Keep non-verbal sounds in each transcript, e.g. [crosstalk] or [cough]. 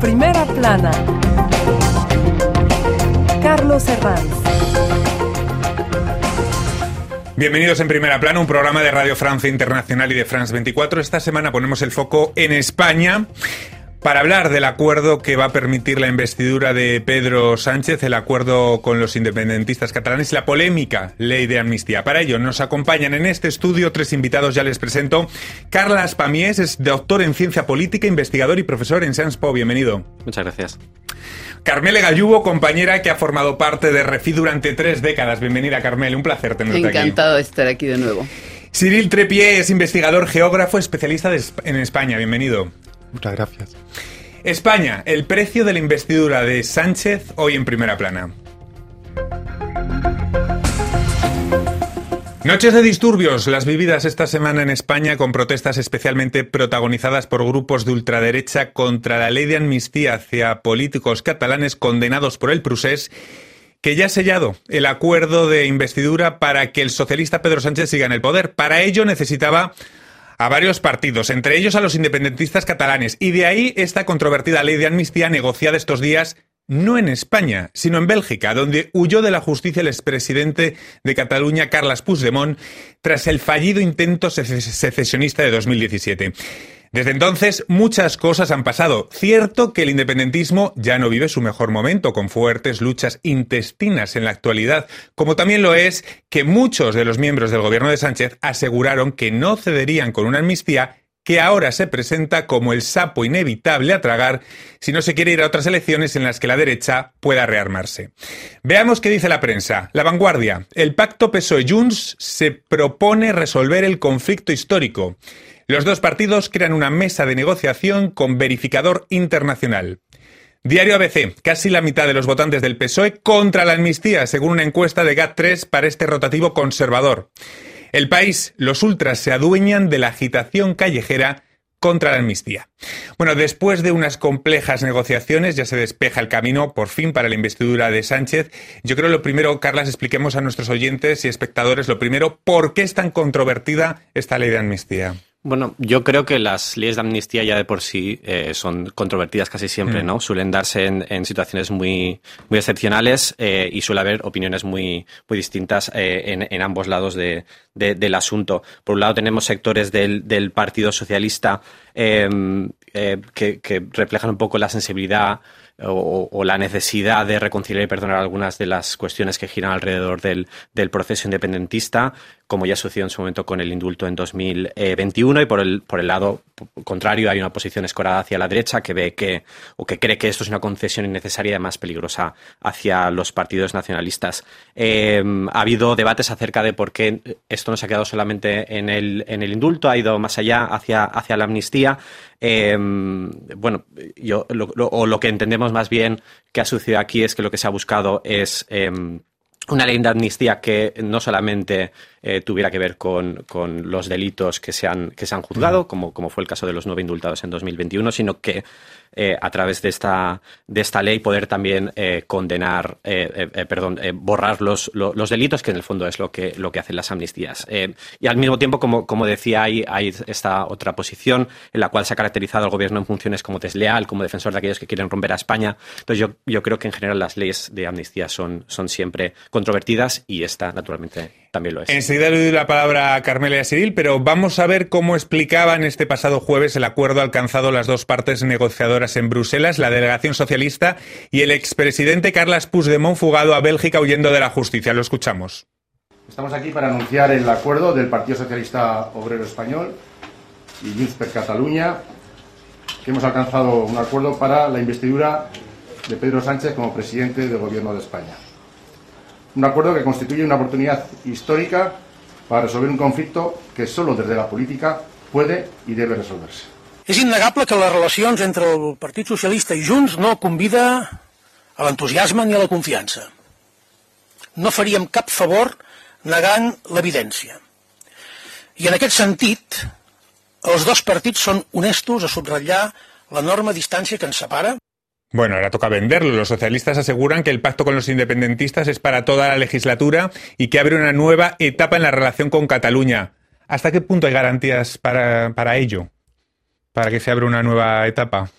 Primera plana, Carlos Herranz. Bienvenidos en Primera Plana, un programa de Radio Francia Internacional y de France 24. Esta semana ponemos el foco en España para hablar del acuerdo que va a permitir la investidura de Pedro Sánchez, el acuerdo con los independentistas catalanes y la polémica ley de amnistía. Para ello nos acompañan en este estudio tres invitados, ya les presento. Carlas Pamies es doctor en ciencia política, investigador y profesor en Sciences Po. Bienvenido. Muchas gracias. Carmele Gallubo, compañera que ha formado parte de Refi durante tres décadas. Bienvenida, Carmele. Un placer tenerte aquí. Encantado de estar aquí de nuevo. Cyril Trepié es investigador, geógrafo, especialista en España. Bienvenido. Muchas gracias. España, el precio de la investidura de Sánchez hoy en primera plana. Noches de disturbios, las vividas esta semana en España con protestas especialmente protagonizadas por grupos de ultraderecha contra la ley de amnistía hacia políticos catalanes condenados por el Prusés, que ya ha sellado el acuerdo de investidura para que el socialista Pedro Sánchez siga en el poder. Para ello necesitaba a varios partidos, entre ellos a los independentistas catalanes, y de ahí esta controvertida ley de amnistía negociada estos días no en España, sino en Bélgica, donde huyó de la justicia el expresidente de Cataluña, Carles Puigdemont, tras el fallido intento secesionista de 2017. Desde entonces muchas cosas han pasado. Cierto que el independentismo ya no vive su mejor momento, con fuertes luchas intestinas en la actualidad, como también lo es que muchos de los miembros del gobierno de Sánchez aseguraron que no cederían con una amnistía que ahora se presenta como el sapo inevitable a tragar si no se quiere ir a otras elecciones en las que la derecha pueda rearmarse. Veamos qué dice la prensa. La vanguardia. El pacto PSOE-Junts se propone resolver el conflicto histórico. Los dos partidos crean una mesa de negociación con verificador internacional. Diario ABC, casi la mitad de los votantes del PSOE contra la amnistía, según una encuesta de GAT3 para este rotativo conservador. El país, los ultras se adueñan de la agitación callejera contra la amnistía. Bueno, después de unas complejas negociaciones ya se despeja el camino por fin para la investidura de Sánchez. Yo creo lo primero, Carlas, expliquemos a nuestros oyentes y espectadores lo primero, ¿por qué es tan controvertida esta ley de amnistía? Bueno, yo creo que las leyes de amnistía ya de por sí eh, son controvertidas casi siempre, mm. ¿no? Suelen darse en, situaciones muy, muy excepcionales eh, y suele haber opiniones muy, muy distintas eh, en, ambos lados del asunto. Por un lado tenemos sectores del, del Partido Socialista em, que, que reflejan un poco la sensibilidad o, la necesidad de reconciliar y perdonar algunas de las cuestiones que giran alrededor del, del, proceso independentista, como ya sucedió en su momento con el indulto en 2021, y por el, por el lado contrario hay una posición escorada hacia la derecha que ve que o que cree que esto es una concesión innecesaria y más peligrosa hacia los partidos nacionalistas. Em, ha habido debates acerca de por qué esto no se ha quedado solamente en el, en el indulto, ha ido más allá hacia, hacia la amnistía. Em, bueno, yo, o lo que entendemos más bien que ha sucedido aquí es que lo que se ha buscado es em, una ley de amnistía que no solamente eh, tuviera que ver con, los delitos que se han, que se han juzgado, como, como fue el caso de los nueve indultados en 2021, sino que eh, a través de esta, de esta ley poder también eh, condenar, perdón, borrar los, los, delitos, que en el fondo es lo que, lo que hacen las amnistías. y al mismo tiempo, como, como decía, hay, hay esta otra posición en la cual se ha caracterizado el gobierno en funciones como desleal, como defensor de aquellos que quieren romper a España. Entonces yo, yo creo que en general las leyes de amnistía son, son siempre controvertidas y esta, naturalmente, también lo es. Enseguida le doy la palabra a Carmela y a Cyril, pero vamos a ver cómo explicaban este pasado jueves el acuerdo alcanzado las dos partes negociadoras en Bruselas, la delegación socialista y el expresidente Carles Puigdemont fugado a Bélgica huyendo de la justicia. Lo escuchamos. Estamos aquí para anunciar el acuerdo del Partido Socialista Obrero Español y Junts per Cataluña, que hemos alcanzado un acuerdo para la investidura de Pedro Sánchez como presidente del Gobierno de España. Un acuerdo que constituye una oportunidad histórica para resolver un conflicto que solo desde la política puede y debe resolverse. És innegable que les relacions entre el Partit Socialista i Junts no convida a l'entusiasme ni a la confiança. No faríem cap favor negant l'evidència. I en aquest sentit, els dos partits són honestos a subratllar l'enorme distància que ens separa Bueno, ahora toca venderlo. Los socialistas aseguran que el pacto con los independentistas es para toda la legislatura y que abre una nueva etapa en la relación con Cataluña. ¿Hasta qué punto hay garantías para, para ello? para que se abra una nueva etapa?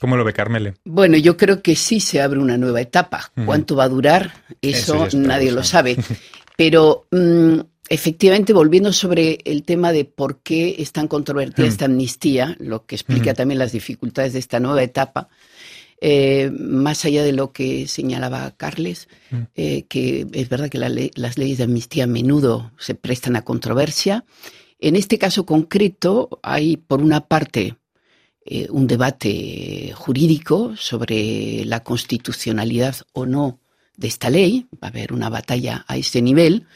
¿Cómo lo ve Carmele? Bueno, yo creo que sí se abre una nueva etapa. ¿Cuánto va a durar? Eso, nadie lo sabe. [laughs] Pero mm, efectivamente, volviendo sobre el tema de por qué es tan controvertida esta amnistía, lo que explica también las dificultades de esta nueva etapa, eh, más allá de lo que señalaba Carles, eh, que es verdad que las leyes de amnistía a menudo se prestan a controversia. En este caso concreto hay, por una parte, eh, un debate jurídico sobre la constitucionalidad o no de esta ley. Va a haber una batalla a ese nivel.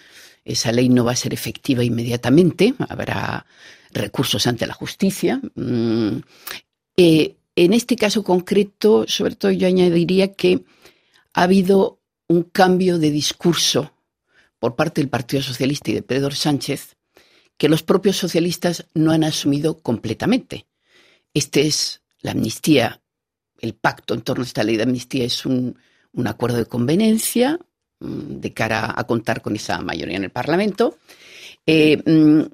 Esa ley no va a ser efectiva inmediatamente. Habrá recursos ante la justicia. Mm, eh, en este caso concreto, sobre todo yo añadiría que ha habido un cambio de discurso por parte del Partido Socialista y de Pedro Sánchez que los propios socialistas no han asumido completamente. Este es la amnistía, el pacto en torno a esta ley de amnistía es un, acuerdo de conveniencia mm, de cara a contar con esa mayoría en el Parlamento. Eh, mm,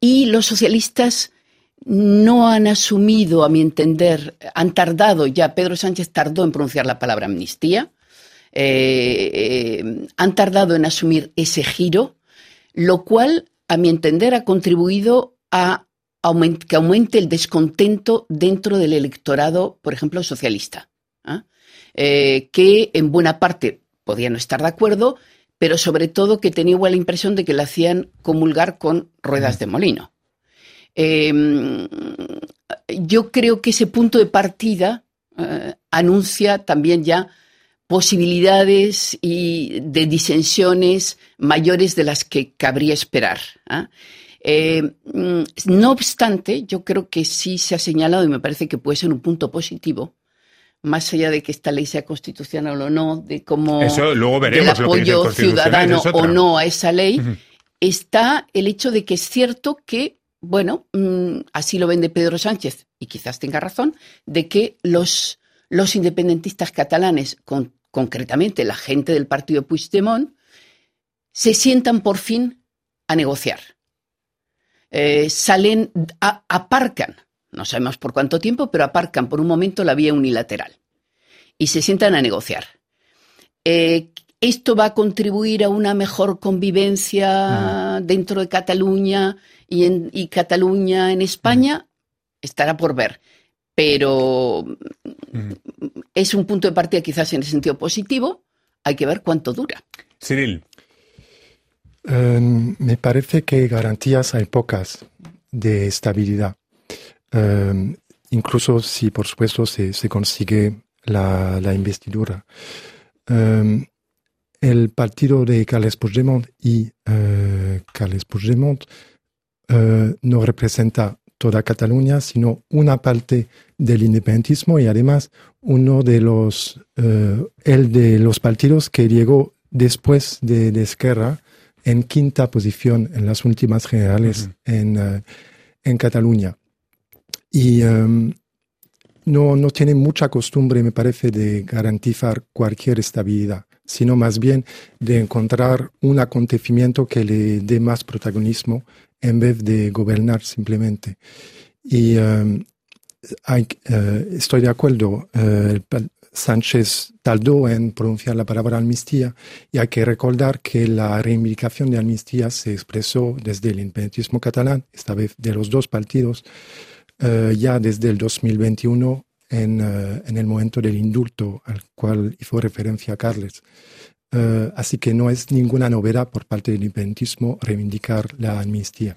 y los socialistas no han asumido, a mi entender, han tardado ya, Pedro Sánchez tardó en pronunciar la palabra amnistía, eh, eh, han tardado en asumir ese giro, lo cual, a mi entender, ha contribuido a que aumente el descontento dentro del electorado, por ejemplo, socialista, ¿ah? eh, que en buena parte podía no estar de acuerdo, pero sobre todo que tenía igual la impresión de que le hacían comulgar con ruedas de molino. Em, yo creo que ese punto de partida eh, anuncia también ya posibilidades y de disensiones mayores de las que cabría esperar. ¿ah? Eh, mm, no obstante, yo creo que sí se ha señalado y me parece que puede ser un punto positivo, más allá de que esta ley sea constitucional o no, de cómo Eso, luego veremos del apoyo ciudadano o no a esa ley, está el hecho de que es cierto que, bueno, mm, así lo vende Pedro Sánchez, y quizás tenga razón, de que los, los independentistas catalanes, con, concretamente la gente del partido Puigdemont, se sientan por fin a negociar eh, salen, aparcan, no sabemos por cuánto tiempo, pero aparcan por un momento la vía unilateral y se sientan a negociar. Eh, ¿Esto va a contribuir a una mejor convivencia dentro de Cataluña y, en, Cataluña en España? Estará por ver. Pero es un punto de partida quizás en el sentido positivo. Hay que ver cuánto dura. Cyril. Em, me parece que garantías hay pocas de estabilidad. Em, incluso si, por supuesto, se, consigue la, investidura. Em, el partido de Carles Puigdemont y uh, Carles Puigdemont uh, no representa toda Cataluña, sino una parte del independentismo y además uno de los, uh, el de los partidos que llegó después de, de Esquerra en quinta posición en las últimas generales en, en, Cataluña. Y um, no, no tiene mucha costumbre, me parece, de garantizar cualquier estabilidad, sino más bien de encontrar un acontecimiento que le dé más protagonismo en vez de gobernar simplemente. Y hay, uh, estoy de acuerdo, uh, Sánchez tardó en pronunciar la palabra amnistía y hay que recordar que la reivindicación de amnistía se expresó desde el independentismo catalán, esta vez de los dos partidos, eh, ya desde el 2021 en, eh, en, el momento del indulto al cual hizo referencia Carles. Eh, así que no es ninguna novedad por parte del independentismo reivindicar la amnistía.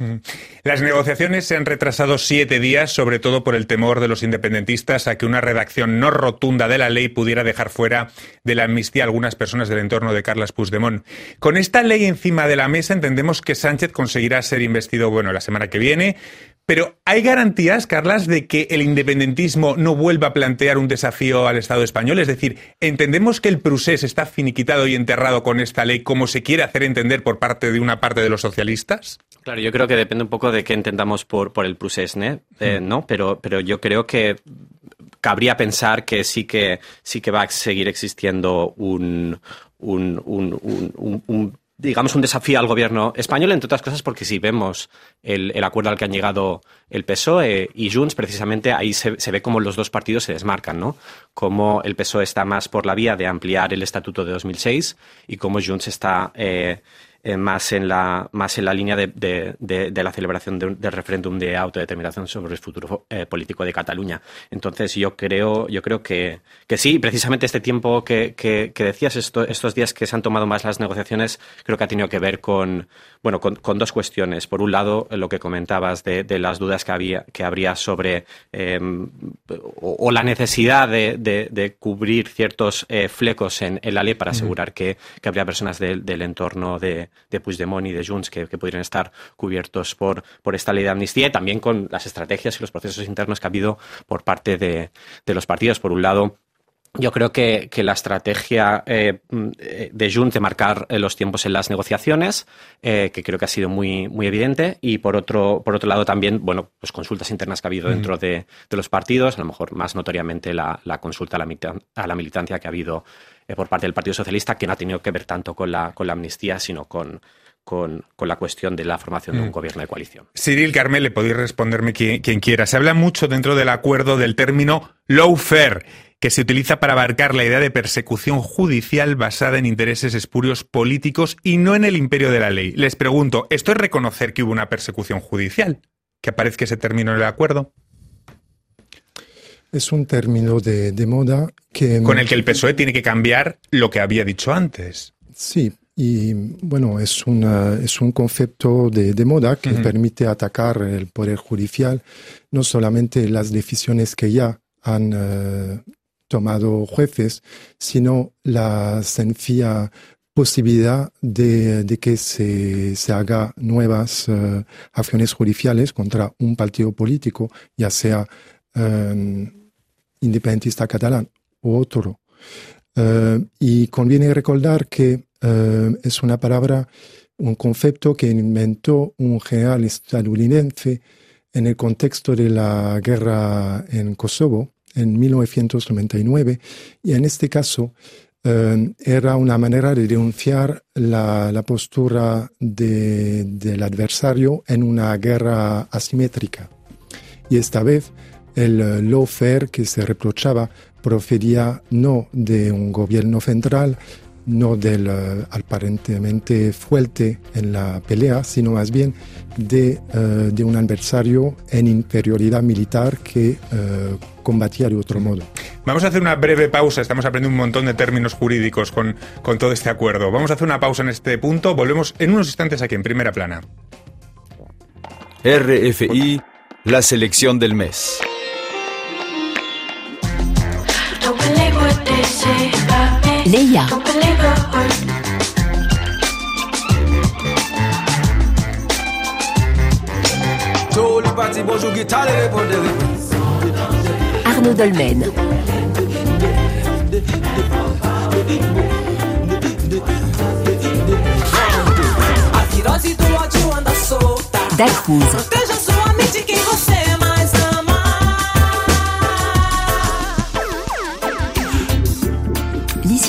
Las negociaciones se han retrasado siete días, sobre todo por el temor de los independentistas a que una redacción no rotunda de la ley pudiera dejar fuera de la amnistía a algunas personas del entorno de Carles Puigdemont. Con esta ley encima de la mesa entendemos que Sánchez conseguirá ser investido, bueno, la semana que viene, pero ¿hay garantías, Carlas, de que el independentismo no vuelva a plantear un desafío al Estado español? Es decir, ¿entendemos que el procés está finiquitado y enterrado con esta ley como se quiere hacer entender por parte de una parte de los socialistas? Claro, yo creo que depende un poco de qué entendamos por, por el procés, eh, hmm. ¿no? Pero, pero yo creo que cabría pensar que sí que sí que va a seguir existiendo un, un, un, un digamos, un desafío al gobierno español, entre otras cosas porque si vemos el, acuerdo al que han llegado el PSOE y Junts, precisamente ahí se, ve como los dos partidos se desmarcan, ¿no? Como el PSOE está más por la vía de ampliar el estatuto de 2006 y como Junts está... Eh, eh, más, en la, más en la línea de, de, la celebración del referéndum de autodeterminación sobre el futuro eh, político de Cataluña. Entonces, yo creo, yo creo que, que sí, precisamente este tiempo que, que, decías, estos días que se han tomado más las negociaciones, creo que ha tenido que ver con, bueno, con, dos cuestiones. Por un lado, lo que comentabas de, las dudas que, había, que habría sobre em, o, la necesidad de, cubrir ciertos eh, flecos en, la ley para asegurar que, que habría personas del entorno de, de Puigdemont y de Junts que, que podrían estar cubiertos por, por esta ley de amnistía y también con las estrategias y los procesos internos que ha habido por parte de, de los partidos. Por un lado, yo creo que, que la estrategia eh, de Junts de marcar eh, los tiempos en las negociaciones, eh, que creo que ha sido muy, muy evidente, y por otro, por otro lado también, bueno, pues consultas internas que ha habido dentro de, de, los partidos, a lo mejor más notoriamente la, la consulta a la, a la militancia que ha habido eh, por parte del Partido Socialista, que no ha tenido que ver tanto con la, con la amnistía, sino con, con, la cuestión de la formación de un mm. gobierno de coalición. Cyril Carmel, le podéis responderme quien, quiera. Se habla mucho dentro del acuerdo del término lawfare, que se utiliza para abarcar la idea de persecución judicial basada en intereses espurios políticos y no en el imperio de la ley. Les pregunto, ¿esto es reconocer que hubo una persecución judicial? ¿Que aparezca ese término en el acuerdo? Es un término de, moda que... Con el que el PSOE tiene que cambiar lo que había dicho antes. Sí, y bueno, es, una, es un concepto de, moda que permite atacar el poder judicial, no solamente las decisiones que ya han eh, tomado jueces, sino la sencilla posibilidad de, que se, se, haga nuevas eh, acciones judiciales contra un partido político, ya sea eh, independentista catalán u otro. Eh, y conviene recordar que eh, es una palabra, un concepto que inventó un general estadounidense en el contexto de la guerra en Kosovo en 1999 y en este caso eh, era una manera de denunciar la, postura del adversario en una guerra asimétrica. Y esta vez el eh, lawfare que se reprochaba procedía no de un gobierno central, no del eh, aparentemente fuerte en la pelea, sino más bien de, eh, de un adversario en inferioridad militar que combatía de otro modo. Vamos a hacer una breve pausa, estamos aprendiendo un montón de términos jurídicos con, con todo este acuerdo. Vamos a hacer una pausa en este punto, volvemos en unos instantes aquí en primera plana. RFI, la selección del mes. Leia. Arnaud Dolmen. Da Cruz.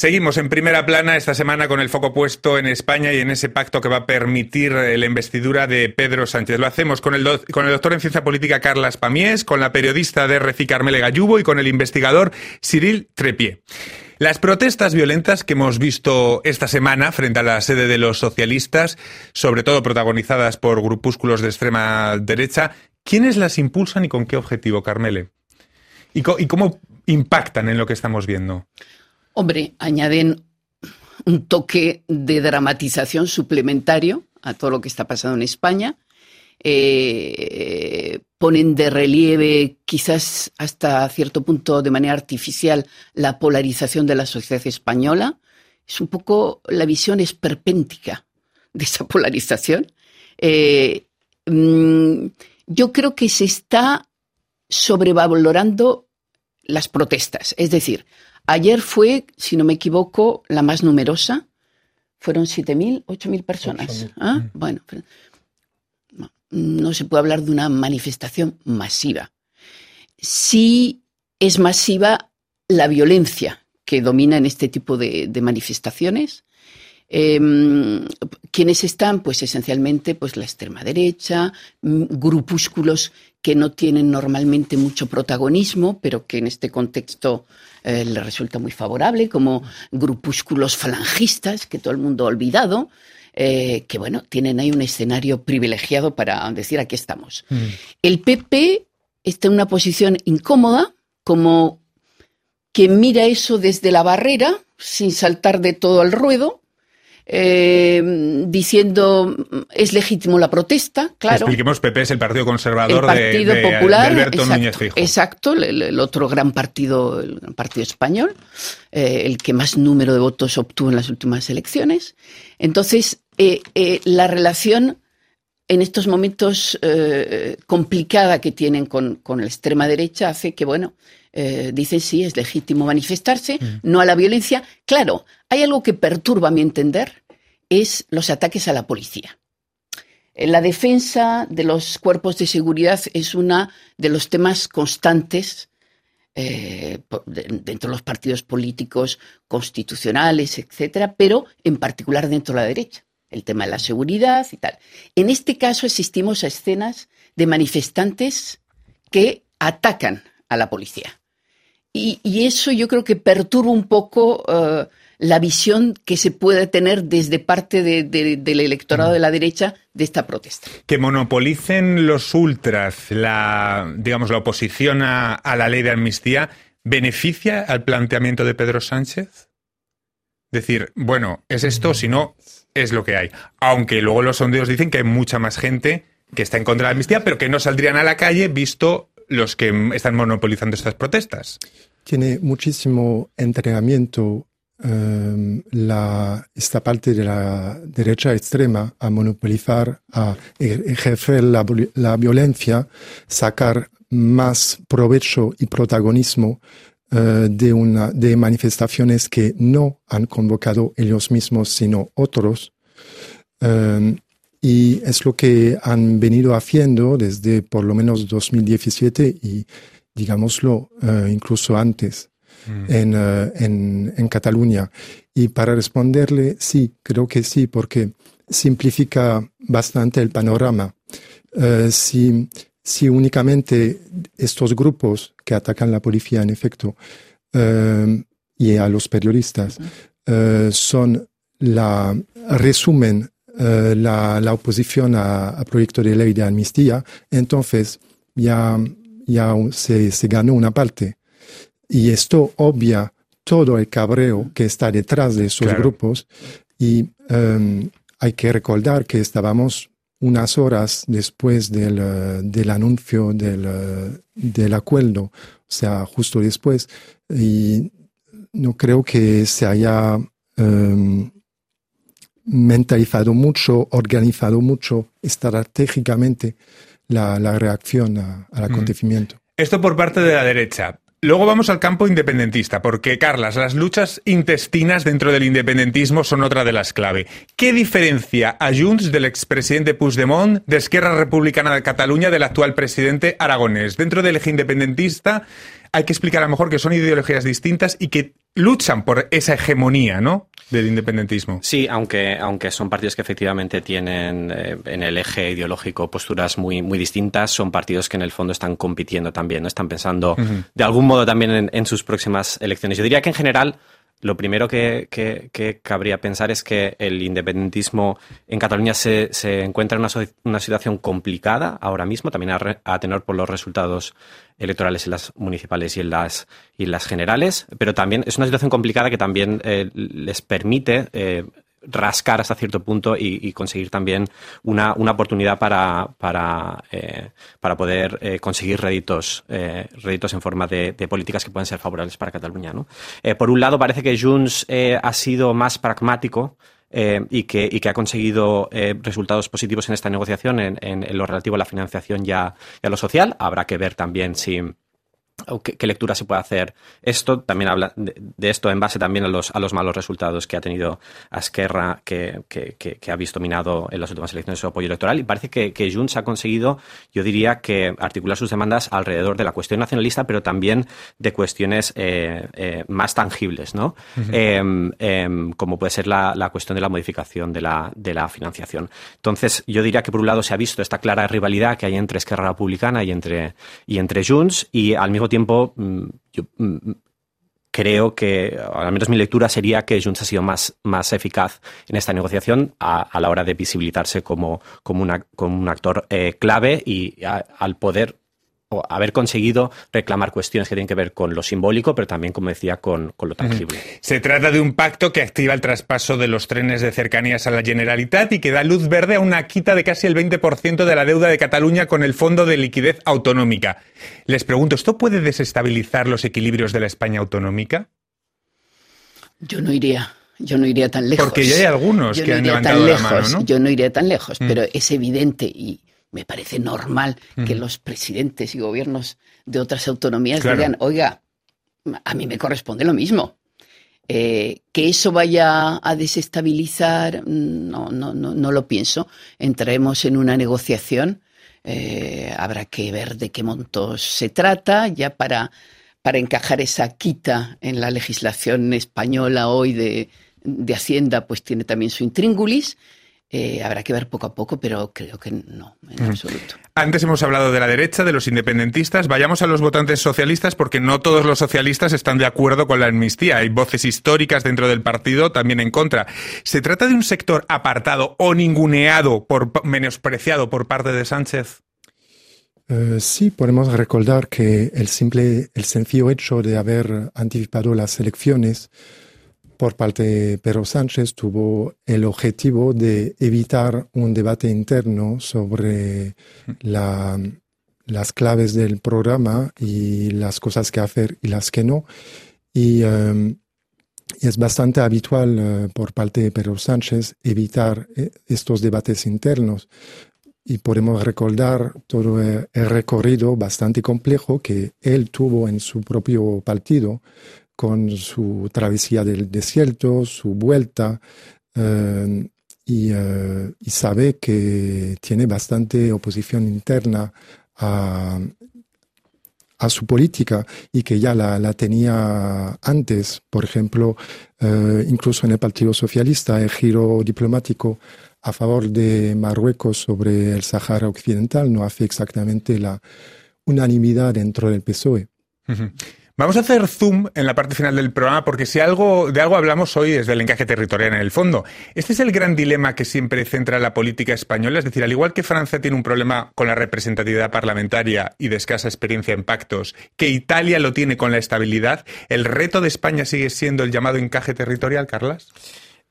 Seguimos en primera plana esta semana con el foco puesto en España y en ese pacto que va a permitir eh, la investidura de Pedro Sánchez. Lo hacemos con el, doctor en ciencia política Carlas Pamies, con la periodista de RFI Carmele Gallubo y con el investigador Cyril Trepié. Las protestas violentas que hemos visto esta semana frente a la sede de los socialistas, sobre todo protagonizadas por grupúsculos de extrema derecha, ¿quiénes las impulsan y con qué objetivo, Carmele? ¿Y, y cómo impactan en lo que estamos viendo? Hombre, añaden un toque de dramatización suplementario a todo lo que está pasando en España. Eh, ponen de relieve, quizás hasta cierto punto de manera artificial, la polarización de la sociedad española. Es un poco la visión esperpéntica de esa polarización. Eh, mm, yo creo que se está sobrevalorando las protestas. Es decir, Ayer fue, si no me equivoco, la más numerosa. Fueron 7.000, 8.000 personas. ¿Ah? Bueno, no se puede hablar de una manifestación masiva. Sí es masiva la violencia que domina en este tipo de, manifestaciones. Em, quienes están, pues esencialmente, pues la extrema derecha, mm, grupúsculos que no tienen normalmente mucho protagonismo, pero que en este contexto eh, le resulta muy favorable, como grupúsculos falangistas que todo el mundo ha olvidado, eh, que bueno, tienen ahí un escenario privilegiado para decir aquí estamos. Mm. El PP está en una posición incómoda, como que mira eso desde la barrera, sin saltar de todo al ruedo, eh, diciendo es legítimo la protesta, claro. Expliquemos, PP es el Partido Conservador Partido de, Popular, Alberto exacto, Núñez Fijo. Exacto, el, otro gran partido, el partido español, eh, el que más número de votos obtuvo en las últimas elecciones. Entonces, eh, la relación en estos momentos eh, complicada que tienen con, la extrema derecha hace que, bueno, eh, dicen sí, es legítimo manifestarse, mm. no a la violencia. Claro, hay algo que perturba mi entender, es los ataques a la policía. Eh, la defensa de los cuerpos de seguridad es uno de los temas constantes dentro de los partidos políticos constitucionales, etcétera, pero en particular dentro de la derecha el tema de la seguridad y tal. En este caso asistimos a escenas de manifestantes que atacan a la policía. Y, eso yo creo que perturba un poco eh, la visión que se puede tener desde parte del electorado de la derecha de esta protesta. Que monopolicen los ultras la, digamos, la oposición a, a la ley de amnistía, ¿beneficia al planteamiento de Pedro Sánchez? Decir, bueno, es esto, si no, es lo que hay. Aunque luego los sondeos dicen que hay mucha más gente que está en contra de la amnistía, pero que no saldrían a la calle visto los que están monopolizando estas protestas. Tiene muchísimo entrenamiento em, la, esta parte de la derecha extrema a monopolizar, a ejercer la, la violencia, sacar más provecho y protagonismo eh, de, una, de manifestaciones que no han convocado ellos mismos, sino otros. Em, y es lo que han venido haciendo desde por lo menos 2017 y, digámoslo, eh, incluso antes mm. eh, en, en, Cataluña. Y para responderle, sí, creo que sí, porque simplifica bastante el panorama. si si únicamente estos grupos que atacan la policía, en efecto, eh, y a los periodistas, eh, son la, resumen eh, la, la, oposición a, proyecto de ley de amnistía, entonces ya, ya se, se ganó una parte. Y esto obvia todo el cabreo que está detrás de esos grupos y hay que recordar que estábamos unas horas después del, eh, del anuncio del, eh, del, acuerdo, o sea, justo después, y no creo que se haya em, mentalizado mucho, organizado mucho estratégicamente la, la reacción al mm. acontecimiento. Esto por parte de la derecha. Luego vamos al campo independentista, porque, Carlas, las luchas intestinas dentro del independentismo son otra de las clave. ¿Qué diferencia a Junts del expresidente Puigdemont, de Esquerra Republicana de Cataluña, del actual presidente aragonés? Dentro del eje independentista hay que explicar a lo mejor que son ideologías distintas y que luchan por esa hegemonía, ¿no? Del independentismo. Sí, aunque, aunque son partidos que efectivamente tienen eh, en el eje ideológico posturas muy, muy distintas, son partidos que en el fondo están compitiendo también, ¿no? Están pensando de algún modo también en, en sus próximas elecciones. Yo diría que en general lo primero que, cabría pensar es que el independentismo en Cataluña se, encuentra en una, situación complicada ahora mismo, también a, tener por los resultados electorales en las municipales y en las, y las generales, pero también es una situación complicada que también eh, les permite eh, rascar hasta cierto punto y, conseguir también una, oportunidad para, para, eh, para poder eh, conseguir réditos, eh, en forma de, políticas que pueden ser favorables para Cataluña. ¿no? por un lado, parece que Junts ha sido más pragmático y, que, y, que, ha conseguido resultados positivos en esta negociación en, en, lo relativo a la financiación y a, lo social. Habrá que ver también si qué, lectura se puede hacer. Esto también habla de, esto en base también a los, a los malos resultados que ha tenido Esquerra, que, que, ha visto minado en las últimas elecciones su apoyo electoral. Y parece que, que Junts ha conseguido, yo diría, que articular sus demandas alrededor de la cuestión nacionalista, pero también de cuestiones eh, eh, más tangibles, ¿no? Em, em, como puede ser la, la, cuestión de la modificación de la, de la financiación. Entonces, yo diría que por un lado se ha visto esta clara rivalidad que hay entre Esquerra Republicana y entre, y entre Junts, y al mismo tiempo, mm, yo mm, creo que, al menos mi lectura sería que Junts ha sido más, más eficaz en esta negociación a, la hora de visibilizarse como, como, una, como un actor eh, clave y al poder o haber conseguido reclamar cuestiones que tienen que ver con lo simbólico, pero también, como decía, con, lo tangible. Se trata de un pacto que activa el traspaso de los trenes de cercanías a la Generalitat y que da luz verde a una quita de casi el 20% de la deuda de Cataluña con el Fondo de Liquidez Autonómica. Les pregunto, ¿esto puede desestabilizar los equilibrios de la España autonómica? Yo no iría. Yo no iría tan lejos. Porque ya hay algunos que han levantado la mano, ¿no? Yo no iría tan lejos, mm. pero es evidente y me parece normal que los presidentes y gobiernos de otras autonomías digan, oiga, a mí me corresponde lo mismo. Eh, que eso vaya a desestabilizar, no, no, no, no lo pienso. Entraremos en una negociación, eh, habrá que ver de qué montos se trata, ya para, para encajar esa quita en la legislación española hoy de, de Hacienda, pues tiene también su intríngulis. Eh, habrá que ver poco a poco, pero creo que no, en absoluto. Antes hemos hablado de la derecha, de los independentistas. Vayamos a los votantes socialistas, porque no todos los socialistas están de acuerdo con la amnistía. Hay voces históricas dentro del partido también en contra. ¿Se trata de un sector apartado o ninguneado, por, menospreciado por parte de Sánchez? Eh, sí, podemos recordar que el simple, el sencillo hecho de haber anticipado las elecciones por parte de Pedro Sánchez tuvo el objetivo de evitar un debate interno sobre las claves del programa y las cosas que hacer y las que no. Y, um, es bastante habitual uh, por parte de Pedro Sánchez evitar eh, estos debates internos. Y podemos recordar todo el recorrido bastante complejo que él tuvo en su propio partido con su travesía del desierto, su vuelta, eh, eh, y, sabe que tiene bastante oposición interna a, su política y que ya la, tenía antes. Por ejemplo, eh, incluso en el Partido Socialista, el giro diplomático a favor de Marruecos sobre el Sahara Occidental no hace exactamente la unanimidad dentro del PSOE. Vamos a hacer zoom en la parte final del programa porque si algo de algo hablamos hoy es del encaje territorial en el fondo. Este es el gran dilema que siempre centra la política española, es decir, al igual que Francia tiene un problema con la representatividad parlamentaria y de escasa experiencia en pactos, que Italia lo tiene con la estabilidad, el reto de España sigue siendo el llamado encaje territorial, Carlas.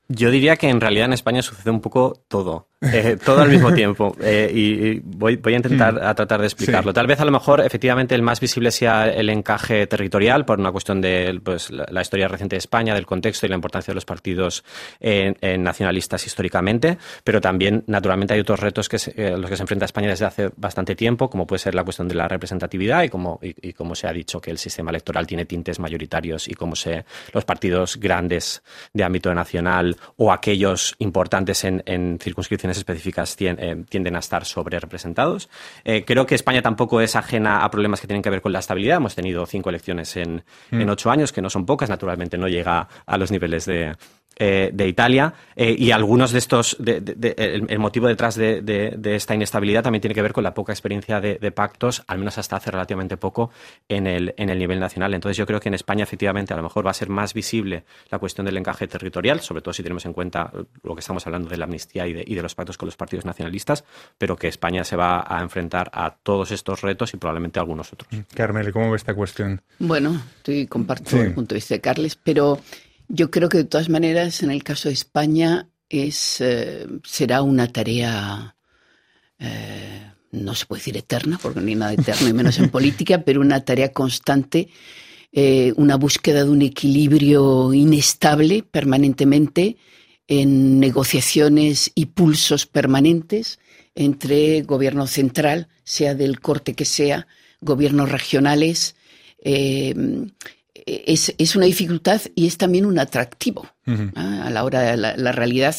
Yo diría que en realidad en España sucede un poco todo, eh, todo al mismo [laughs] tiempo. Eh, y, voy, voy, a intentar mm. a tratar de explicarlo. Tal vez a lo mejor efectivamente el más visible sea el encaje territorial por una cuestión de pues, la, historia reciente de España, del contexto y la importancia de los partidos nacionalistas históricamente, pero también naturalmente hay otros retos que eh, los que se enfrenta España desde hace bastante tiempo, como puede ser la cuestión de la representatividad y como, y, como se ha dicho que el sistema electoral tiene tintes mayoritarios y cómo se, los partidos grandes de ámbito nacional o aquellos importantes en, circunscripciones específicas eh, tienden a estar sobre representados. Eh, creo que España tampoco es ajena a problemas que tienen que ver con la estabilidad. Hemos tenido cinco elecciones en, en mm. ocho años, que no son pocas. Naturalmente no llega a los niveles de, eh, de Italia eh, y algunos de estos, el, motivo detrás de, esta inestabilidad también tiene que ver con la poca experiencia de, pactos, al menos hasta hace relativamente poco, en el, en el nivel nacional. Entonces yo creo que en España efectivamente a lo mejor va a ser más visible la cuestión del encaje territorial, sobre todo si tenemos en cuenta lo que estamos hablando de la amnistía y de, y de los pactos con los partidos nacionalistas, pero que España se va a enfrentar a todos estos retos y probablemente a algunos otros. Carmel, ¿cómo ve esta cuestión? Bueno, estoy comparto el punto de vista de Carles, pero yo creo que de todas maneras, en el caso de España, es, eh, será una tarea, eh, no se puede decir eterna, porque no hay nada eterno y menos en [laughs] política, pero una tarea constante, eh, una búsqueda de un equilibrio inestable permanentemente en negociaciones y pulsos permanentes entre gobierno central, sea del corte que sea, gobiernos regionales, eh, es, es, una dificultad y es también un atractivo ¿ah? a la hora de la realidad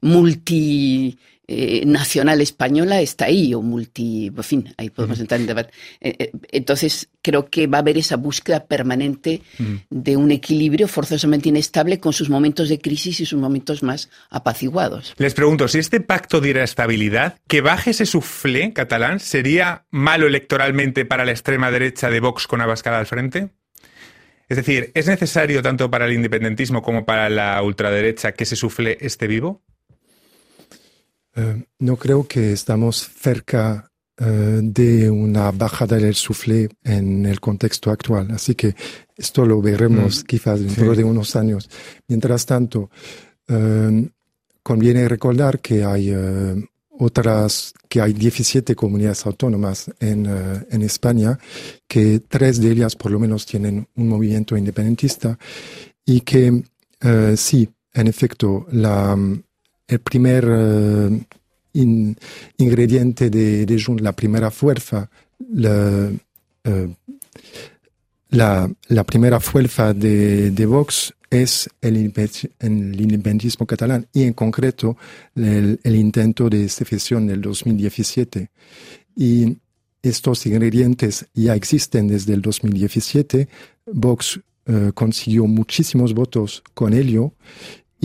multi eh, nacional española está ahí, o multi, en fin, ahí podemos entrar en debate. Eh, eh, entonces, creo que va a haber esa búsqueda permanente de un equilibrio forzosamente inestable con sus momentos de crisis y sus momentos más apaciguados. Les pregunto, si este pacto diera estabilidad, que baje ese suflé catalán, ¿sería malo electoralmente para la extrema derecha de Vox con Abascal al frente? Es decir, ¿es necesario tanto para el independentismo como para la ultraderecha que ese suflé esté vivo? Eh, no creo que estamos cerca eh, de una bajada del suflé en el contexto actual. Así que esto lo veremos mm, quizás dentro de unos años. Mientras tanto, eh, conviene recordar que hay otras, que hay 17 comunidades autónomas en, en, España, que tres de ellas por lo menos tienen un movimiento independentista y que sí, en efecto, la, el primer eh, ingrediente de, de la primera fuerza, la, eh, la, primera fuerza de, Vox es el, independentismo catalán y en concreto el, intento de secesión del 2017. Y estos ingredientes ya existen desde el 2017. Vox eh, consiguió muchísimos votos con ello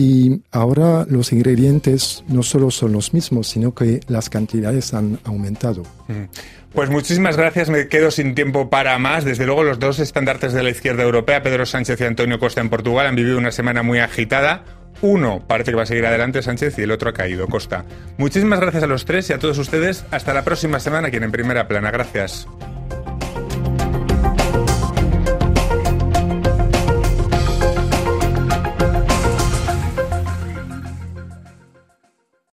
y ahora los ingredientes no solo son los mismos, sino que las cantidades han aumentado. Pues muchísimas gracias, me quedo sin tiempo para más. Desde luego los dos estandartes de la izquierda europea, Pedro Sánchez y Antonio Costa en Portugal, han vivido una semana muy agitada. Uno parece que va a seguir adelante Sánchez y el otro ha caído, Costa. Muchísimas gracias a los tres y a todos ustedes. Hasta la próxima semana aquí en Primera Plana. Gracias.